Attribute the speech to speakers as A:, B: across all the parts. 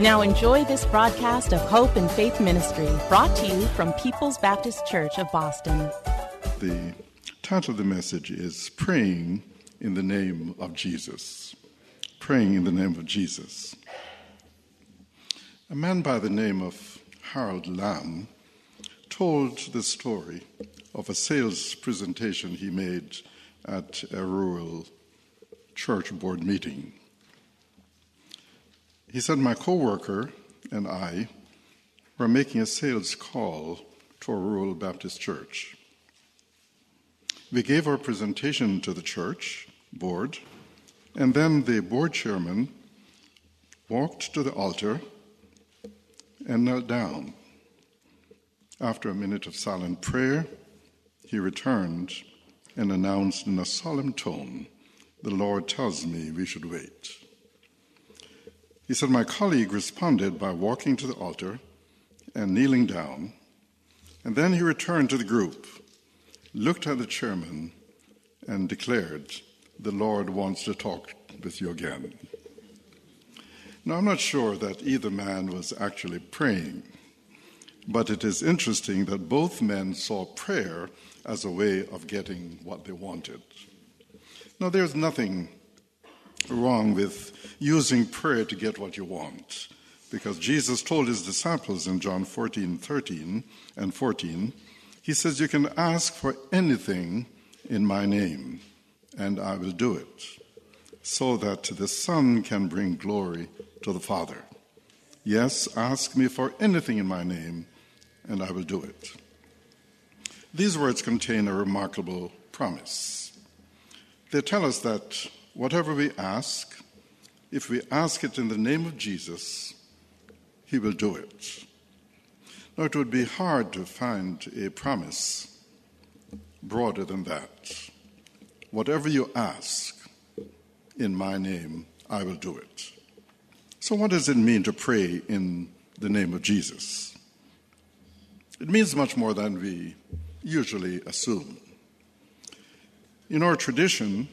A: Now enjoy this broadcast of Hope and Faith Ministry, brought to you from People's Baptist Church of Boston.
B: The title of the message is Praying in the Name of Jesus. Praying in the Name of Jesus. A man by the name of Harold Lamb told the story of a sales presentation he made at a rural church board meeting. He said, My coworker and I were making a sales call to a rural Baptist church. We gave our presentation to the church board, and then the board chairman walked to the altar and knelt down. After a minute of silent prayer, he returned and announced in a solemn tone, The Lord tells me we should wait. He said, My colleague responded by walking to the altar and kneeling down, and then he returned to the group, looked at the chairman, and declared, The Lord wants to talk with you again. Now, I'm not sure that either man was actually praying, but it is interesting that both men saw prayer as a way of getting what they wanted. Now, there's nothing wrong with using prayer to get what you want. Because Jesus told his disciples in John 14, 13 and 14, he says, You can ask for anything in my name, and I will do it, so that the Son can bring glory to the Father. Yes, ask me for anything in my name, and I will do it. These words contain a remarkable promise. They tell us that whatever we ask, if we ask it in the name of Jesus, He will do it. Now, it would be hard to find a promise broader than that. Whatever you ask in my name, I will do it. So, what does it mean to pray in the name of Jesus? It means much more than we usually assume. In our tradition,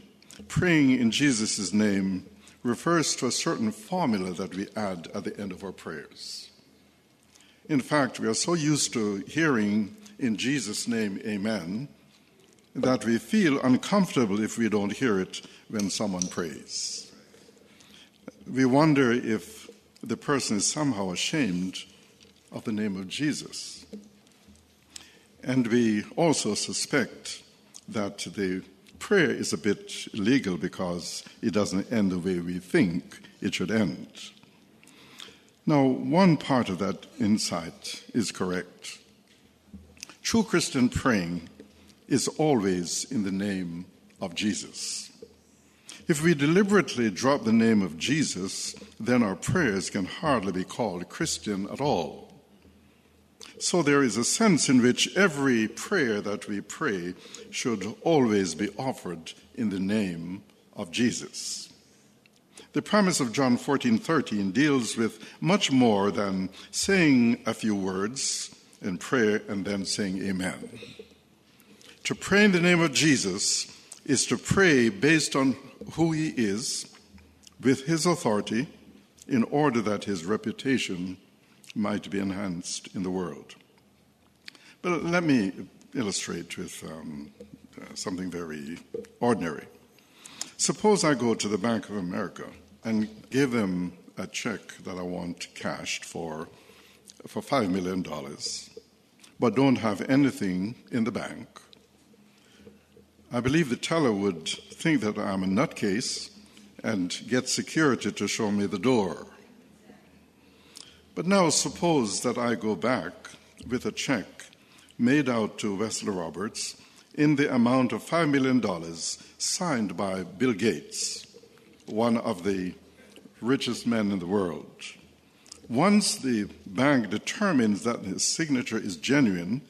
B: praying in Jesus' name refers to a certain formula that we add at the end of our prayers. In fact, we are so used to hearing in Jesus' name, Amen, that we feel uncomfortable if we don't hear it when someone prays. We wonder if the person is somehow ashamed of the name of Jesus. And we also suspect that the prayer is a bit illegal because it doesn't end the way we think it should end. Now, one part of that insight is correct. True Christian praying is always in the name of Jesus. If we deliberately drop the name of Jesus, then our prayers can hardly be called Christian at all. So there is a sense in which every prayer that we pray should always be offered in the name of Jesus. The promise of John 14 13 deals with much more than saying a few words in prayer and then saying amen. To pray in the name of Jesus is to pray based on who he is, with his authority, in order that his reputation might be enhanced in the world. But let me illustrate with um, uh, something very ordinary. Suppose I go to the Bank of America and give them a check that I want cashed for for $5 million, but don't have anything in the bank, I believe the teller would think that I'm a nutcase and get security to show me the door. But now suppose that I go back with a check made out to Wesley Roberts in the amount of $5 million signed by Bill Gates, one of the richest men in the world. Once the bank determines that his signature is genuine,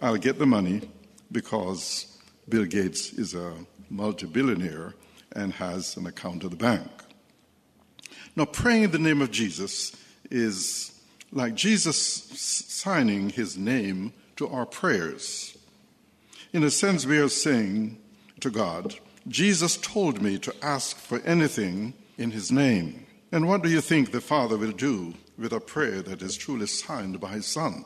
B: I'll get the money because Bill Gates is a multi billionaire and has an account at the bank. Now, praying in the name of Jesus is like Jesus signing his name to our prayers. In a sense, we are saying to God, Jesus told me to ask for anything in his name. And what do you think the Father will do with a prayer that is truly signed by his Son?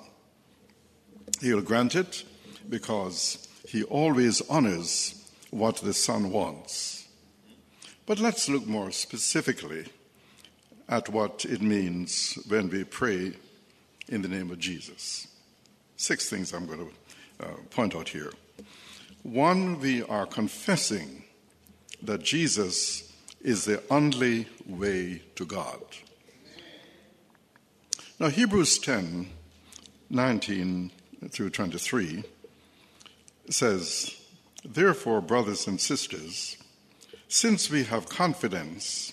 B: He'll grant it because he always honors what the Son wants. But let's look more specifically at what it means when we pray in the name of Jesus. Six things I'm going to uh, point out here. One, we are confessing that Jesus is the only way to God. Now, Hebrews 10 19 through 23 says, Therefore, brothers and sisters, since we have confidence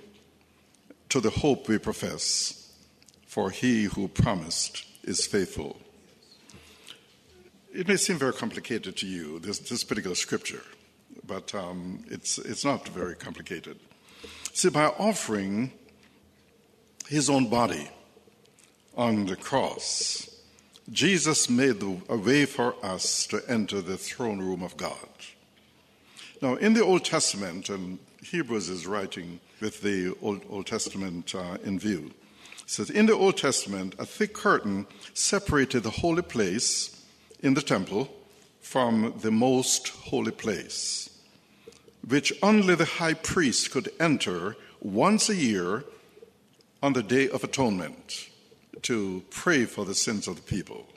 B: to the hope we profess, for he who promised is faithful. It may seem very complicated to you, this, this particular scripture, but um, it's, it's not very complicated. See, by offering his own body on the cross, Jesus made a way for us to enter the throne room of God. Now, in the Old Testament, and Hebrews is writing with the Old, Old Testament uh, in view, says in the Old Testament, a thick curtain separated the holy place in the temple from the most holy place, which only the high priest could enter once a year on the Day of Atonement to pray for the sins of the people.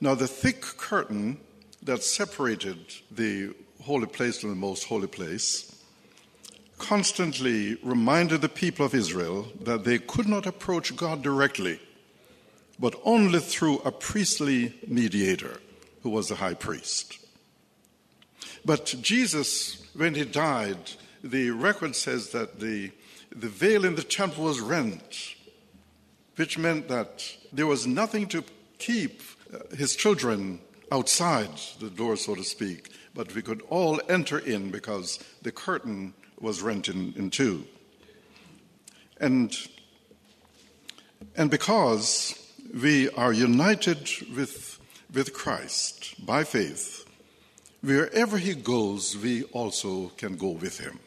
B: Now, the thick curtain that separated the holy place from the most holy place constantly reminded the people of Israel that they could not approach God directly, but only through a priestly mediator who was the high priest. But Jesus, when he died, the record says that the, the veil in the temple was rent which meant that there was nothing to keep uh, his children outside the door, so to speak, but we could all enter in because the curtain was rent in, in two. And, and because we are united with, with Christ by faith, wherever he goes, we also can go with him.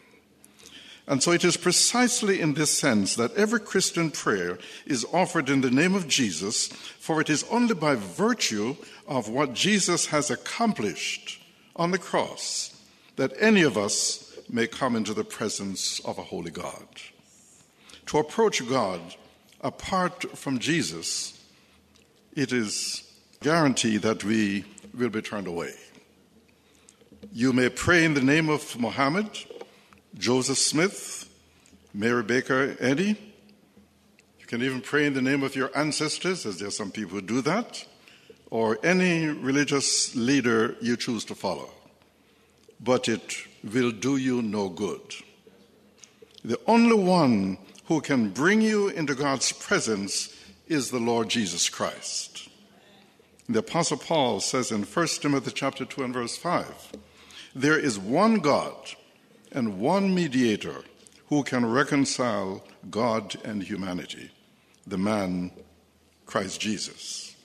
B: And so it is precisely in this sense that every Christian prayer is offered in the name of Jesus, for it is only by virtue of what Jesus has accomplished on the cross that any of us may come into the presence of a holy God. To approach God apart from Jesus, it is guaranteed that we will be turned away. You may pray in the name of Muhammad Joseph Smith, Mary Baker Eddy. You can even pray in the name of your ancestors, as there are some people who do that, or any religious leader you choose to follow. But it will do you no good. The only one who can bring you into God's presence is the Lord Jesus Christ. The Apostle Paul says in 1 Timothy chapter 2 and verse 5, there is one God and one mediator who can reconcile God and humanity, the man Christ Jesus.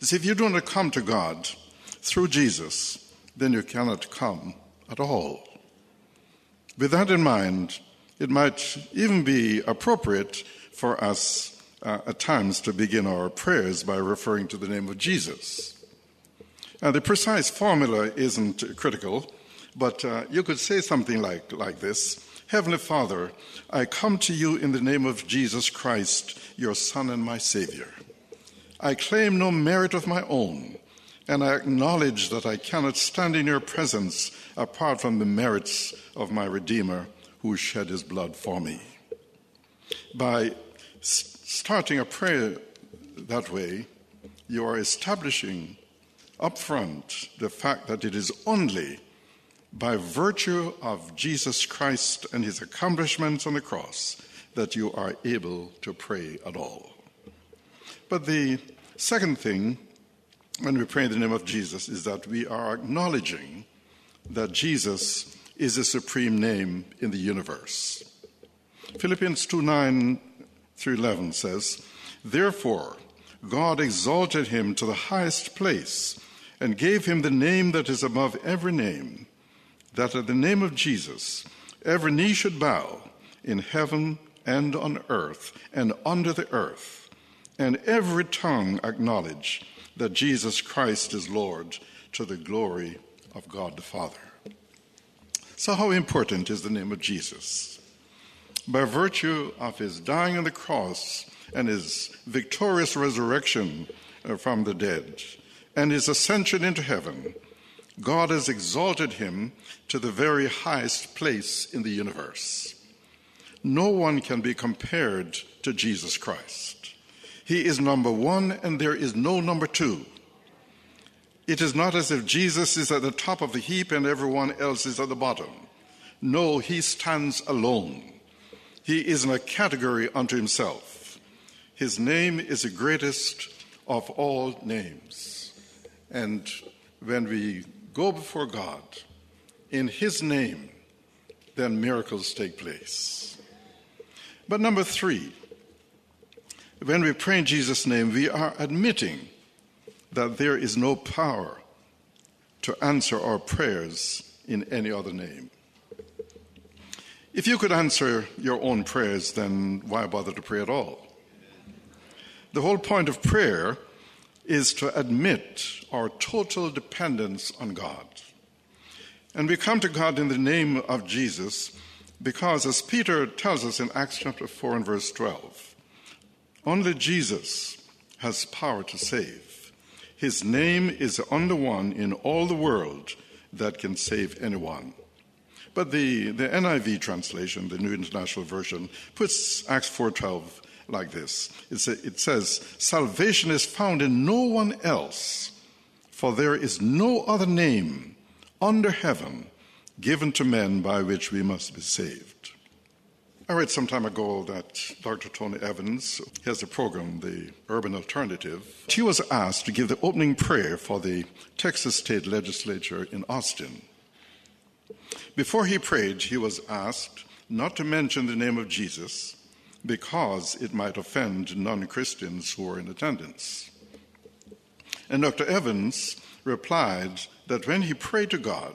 B: See, if you do not come to God through Jesus, then you cannot come at all. With that in mind, it might even be appropriate for us uh, at times to begin our prayers by referring to the name of Jesus. Uh, the precise formula isn't critical, but uh, you could say something like, like this Heavenly Father, I come to you in the name of Jesus Christ, your Son and my Savior. I claim no merit of my own, and I acknowledge that I cannot stand in your presence apart from the merits of my Redeemer who shed his blood for me. By starting a prayer that way, you are establishing upfront the fact that it is only by virtue of Jesus Christ and his accomplishments on the cross that you are able to pray at all. But the second thing when we pray in the name of Jesus is that we are acknowledging that Jesus is the supreme name in the universe. Philippians 2 9 through 11 says, Therefore, God exalted him to the highest place and gave him the name that is above every name, that at the name of Jesus every knee should bow in heaven and on earth and under the earth, and every tongue acknowledge that Jesus Christ is Lord to the glory of God the Father. So, how important is the name of Jesus? By virtue of his dying on the cross and his victorious resurrection uh, from the dead and his ascension into heaven, God has exalted him to the very highest place in the universe. No one can be compared to Jesus Christ. He is number one, and there is no number two. It is not as if Jesus is at the top of the heap and everyone else is at the bottom. No, he stands alone. He is in a category unto himself. His name is the greatest of all names. And when we go before God in his name, then miracles take place. But number three, when we pray in Jesus' name, we are admitting that there is no power to answer our prayers in any other name. If you could answer your own prayers, then why bother to pray at all? The whole point of prayer is to admit our total dependence on God. And we come to God in the name of Jesus because, as Peter tells us in Acts chapter 4 and verse 12, only Jesus has power to save. His name is the only one in all the world that can save anyone. But the, the NIV translation, the New International Version, puts Acts 4.12 like this. A, it says, Salvation is found in no one else, for there is no other name under heaven given to men by which we must be saved. I read some time ago that Dr. Tony Evans has a program, the Urban Alternative. He was asked to give the opening prayer for the Texas State Legislature in Austin. Before he prayed, he was asked not to mention the name of Jesus because it might offend non Christians who were in attendance. And Dr. Evans replied that when he prayed to God,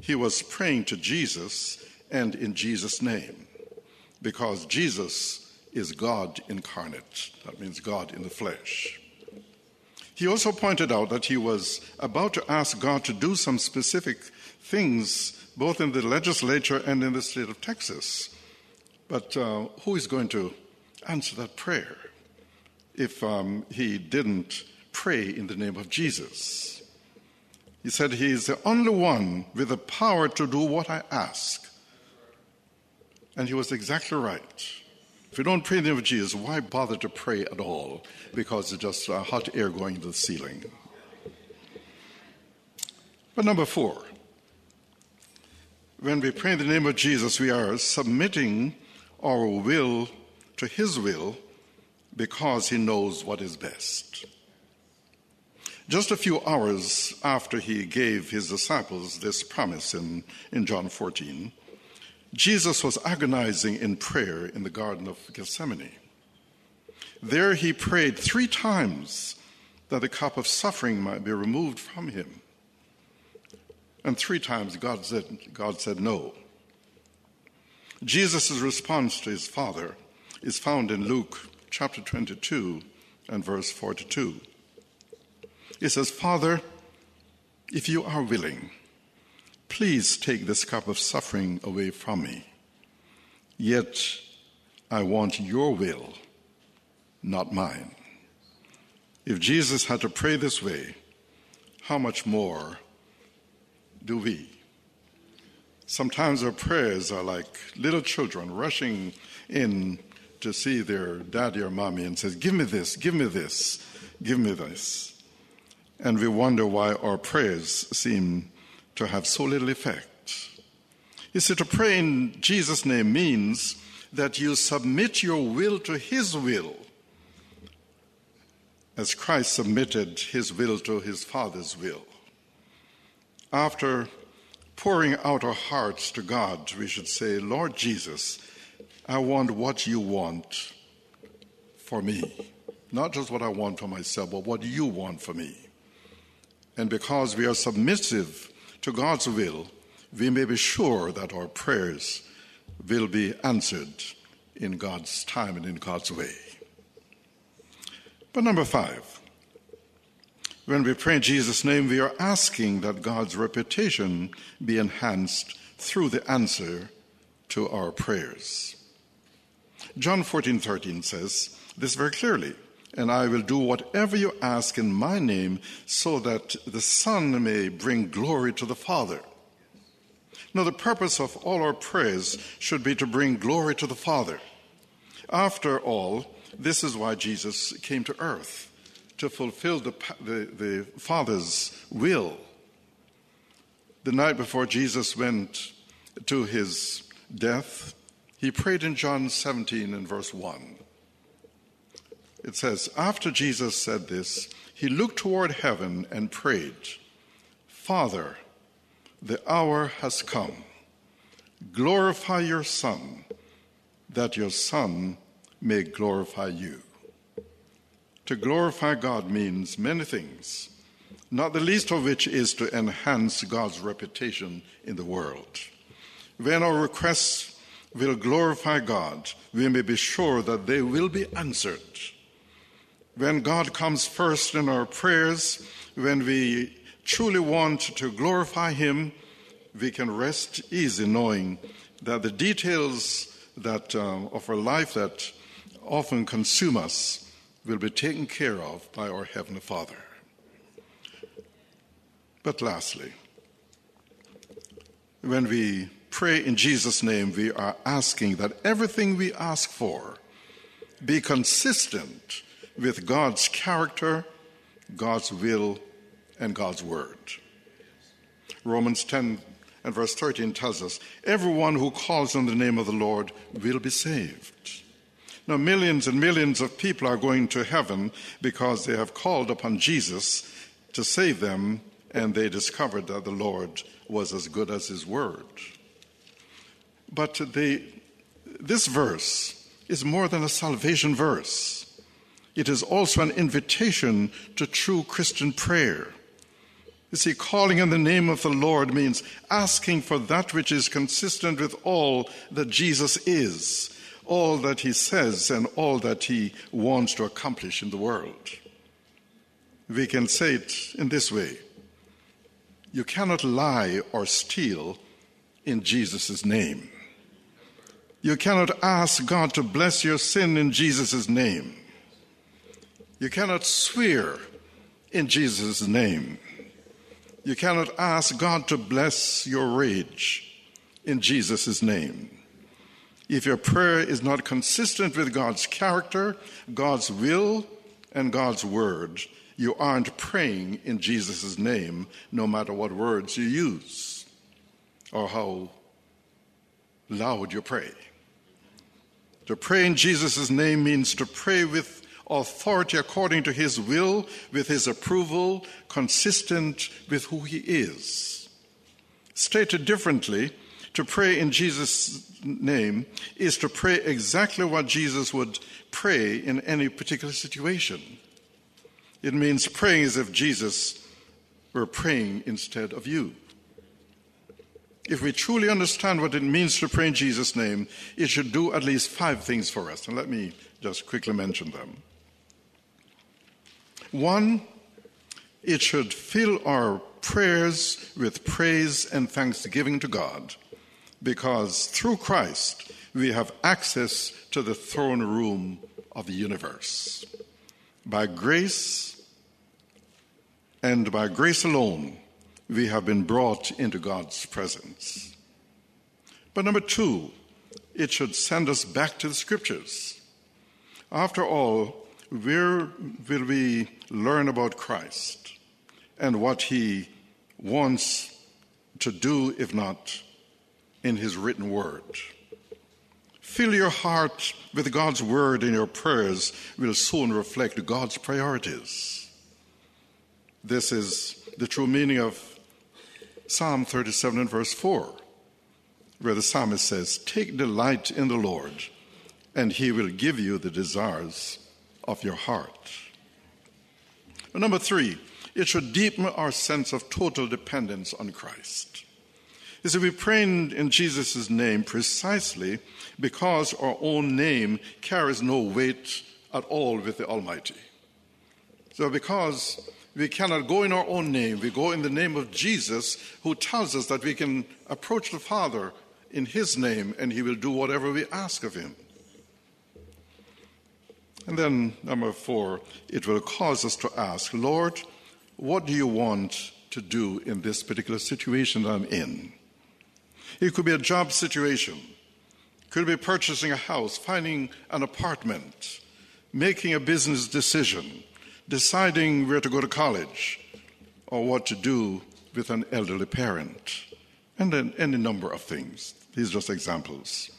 B: he was praying to Jesus and in Jesus' name, because Jesus is God incarnate. That means God in the flesh. He also pointed out that he was about to ask God to do some specific things both in the legislature and in the state of Texas. But uh, who is going to answer that prayer if um, he didn't pray in the name of Jesus? He said he is the only one with the power to do what I ask. And he was exactly right. If you don't pray in the name of Jesus, why bother to pray at all? Because it's just uh, hot air going to the ceiling. But number four, when we pray in the name of Jesus, we are submitting our will to His will because He knows what is best. Just a few hours after He gave His disciples this promise in, in John 14, Jesus was agonizing in prayer in the Garden of Gethsemane. There he prayed three times that the cup of suffering might be removed from him. And three times God said, God said no. Jesus' response to his Father is found in Luke chapter 22 and verse 42. He says, Father, if you are willing, please take this cup of suffering away from me. Yet I want your will, not mine. If Jesus had to pray this way, how much more do we? Sometimes our prayers are like little children rushing in to see their daddy or mommy and says, Give me this, give me this, give me this. And we wonder why our prayers seem to have so little effect. You see, to pray in Jesus' name means that you submit your will to His will, as Christ submitted His will to His Father's will. After pouring out our hearts to God, we should say, Lord Jesus, I want what you want for me. Not just what I want for myself, but what you want for me. And because we are submissive to God's will, we may be sure that our prayers will be answered in God's time and in God's way. But number five, when we pray in Jesus' name, we are asking that God's reputation be enhanced through the answer to our prayers. John 14 13 says this very clearly and I will do whatever you ask in my name so that the Son may bring glory to the Father. Now, the purpose of all our prayers should be to bring glory to the Father. After all, this is why Jesus came to earth to fulfill the, the, the Father's will. The night before Jesus went to his death, he prayed in John 17 and verse 1. It says, After Jesus said this, he looked toward heaven and prayed, Father, the hour has come. Glorify your Son, that your Son may glorify you. To glorify God means many things, not the least of which is to enhance God's reputation in the world. When our requests will glorify God, we may be sure that they will be answered. When God comes first in our prayers, when we truly want to glorify Him, we can rest easy knowing that the details that, uh, of our life that often consume us will be taken care of by our Heavenly Father. But lastly, when we pray in Jesus' name, we are asking that everything we ask for be consistent with God's character, God's will, and God's word. Romans 10 and verse 13 tells us everyone who calls on the name of the Lord will be saved. Now, millions and millions of people are going to heaven because they have called upon Jesus to save them and they discovered that the Lord was as good as his word. But this verse is more than a salvation verse. It is also an invitation to true Christian prayer. You see, calling in the name of the Lord means asking for that which is consistent with all that Jesus is, all that he says, and all that he wants to accomplish in the world. We can say it in this way You cannot lie or steal in Jesus' name. You cannot ask God to bless your sin in Jesus' name. You cannot swear in Jesus' name. You cannot ask God to bless your rage in Jesus' name. If your prayer is not consistent with God's character, God's will, and God's word, you aren't praying in Jesus' name, no matter what words you use or how loud you pray. To pray in Jesus' name means to pray with authority according to his will, with his approval, consistent with who he is. Stated differently, to pray in Jesus' name is to pray exactly what Jesus would pray in any particular situation. It means praying as if Jesus were praying instead of you. If we truly understand what it means to pray in Jesus' name, it should do at least five things for us. And let me just quickly mention them. One, it should fill our prayers with praise and thanksgiving to God, because through Christ we have access to the throne room of the universe. By grace and by grace alone, we have been brought into God's presence. But number two, it should send us back to the scriptures. After all, where will we learn about Christ and what he wants to do, if not in his written word? Fill your heart with God's word, and your prayers will soon reflect God's priorities. This is the true meaning of Psalm 37 and verse 4, where the psalmist says, Take delight in the Lord, and he will give you the desires of your heart. Number three, it should deepen our sense of total dependence on Christ. You see, we pray in Jesus' name precisely because our own name carries no weight at all with the Almighty. So, because we cannot go in our own name. We go in the name of Jesus, who tells us that we can approach the Father in His name and He will do whatever we ask of Him. And then, number four, it will cause us to ask, Lord, what do you want to do in this particular situation that I'm in? It could be a job situation, it could be purchasing a house, finding an apartment, making a business decision deciding where to go to college or what to do with an elderly parent, and then any number of things. These are just examples.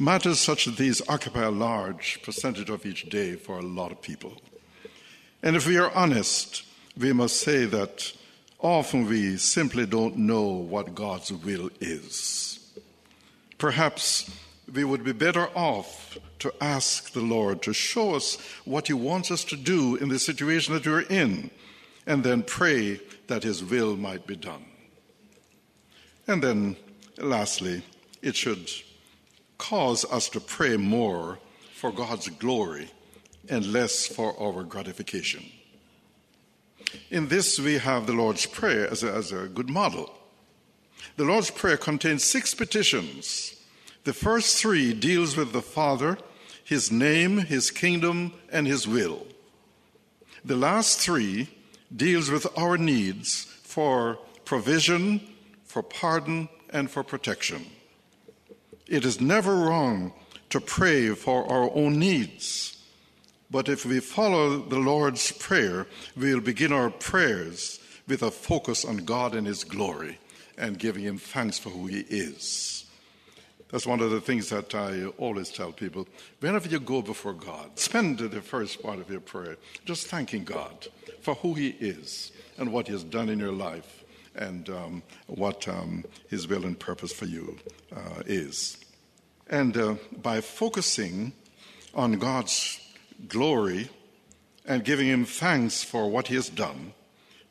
B: Matters such as these occupy a large percentage of each day for a lot of people. And if we are honest, we must say that often we simply don't know what God's will is. Perhaps we would be better off to ask the Lord to show us what He wants us to do in the situation that we're in, and then pray that His will might be done. And then, lastly, it should cause us to pray more for God's glory and less for our gratification. In this, we have the Lord's Prayer as a, as a good model. The Lord's Prayer contains six petitions the first three deals with the Father, his name, his kingdom, and his will. The last three deals with our needs for provision, for pardon, and for protection. It is never wrong to pray for our own needs. But if we follow the Lord's Prayer, we'll begin our prayers with a focus on God and His glory and giving Him thanks for who He is. That's one of the things that I always tell people. Whenever you go before God, spend the first part of your prayer just thanking God for who He is and what He has done in your life and um, what um, His will and purpose for you uh, is. And uh, by focusing on God's glory and giving Him thanks for what He has done,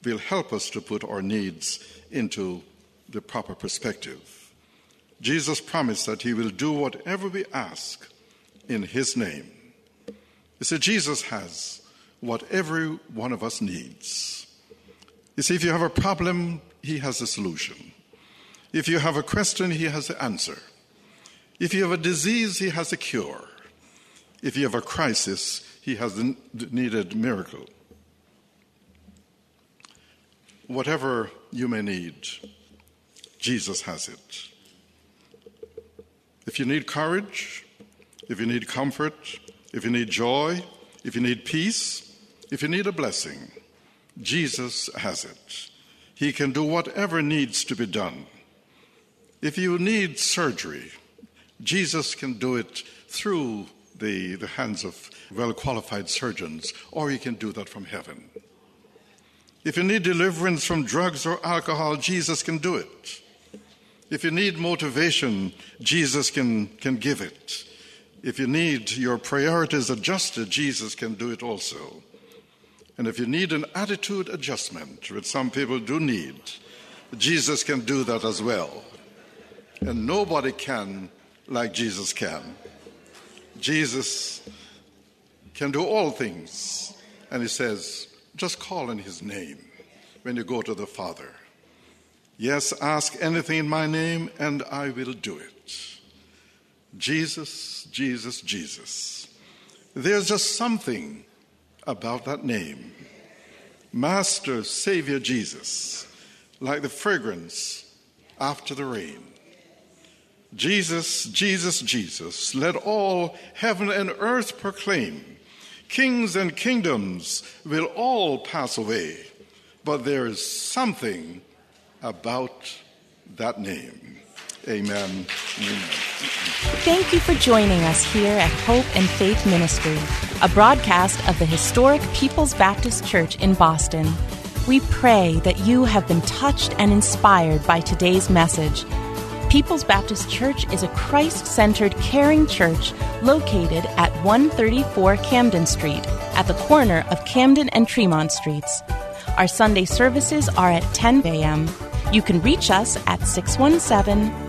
B: will help us to put our needs into the proper perspective. Jesus promised that he will do whatever we ask in his name. You see, Jesus has what every one of us needs. You see, if you have a problem, he has a solution. If you have a question, he has the answer. If you have a disease, he has a cure. If you have a crisis, he has the needed miracle. Whatever you may need, Jesus has it. If you need courage, if you need comfort, if you need joy, if you need peace, if you need a blessing, Jesus has it. He can do whatever needs to be done. If you need surgery, Jesus can do it through the, the hands of well qualified surgeons, or He can do that from heaven. If you need deliverance from drugs or alcohol, Jesus can do it. If you need motivation, Jesus can, can give it. If you need your priorities adjusted, Jesus can do it also. And if you need an attitude adjustment, which some people do need, Jesus can do that as well. And nobody can like Jesus can. Jesus can do all things. And he says, just call in his name when you go to the Father. Yes, ask anything in my name, and I will do it. Jesus, Jesus, Jesus. There's just something about that name. Master, Savior Jesus, like the fragrance after the rain. Jesus, Jesus, Jesus, let all heaven and earth proclaim. Kings and kingdoms will all pass away, but there is something about that name. Amen. Amen.
A: Thank you for joining us here at Hope and Faith Ministry, a broadcast of the historic People's Baptist Church in Boston. We pray that you have been touched and inspired by today's message. People's Baptist Church is a Christ centered, caring church located at 134 Camden Street, at the corner of Camden and Tremont Streets. Our Sunday services are at 10 a.m. You can reach us at 617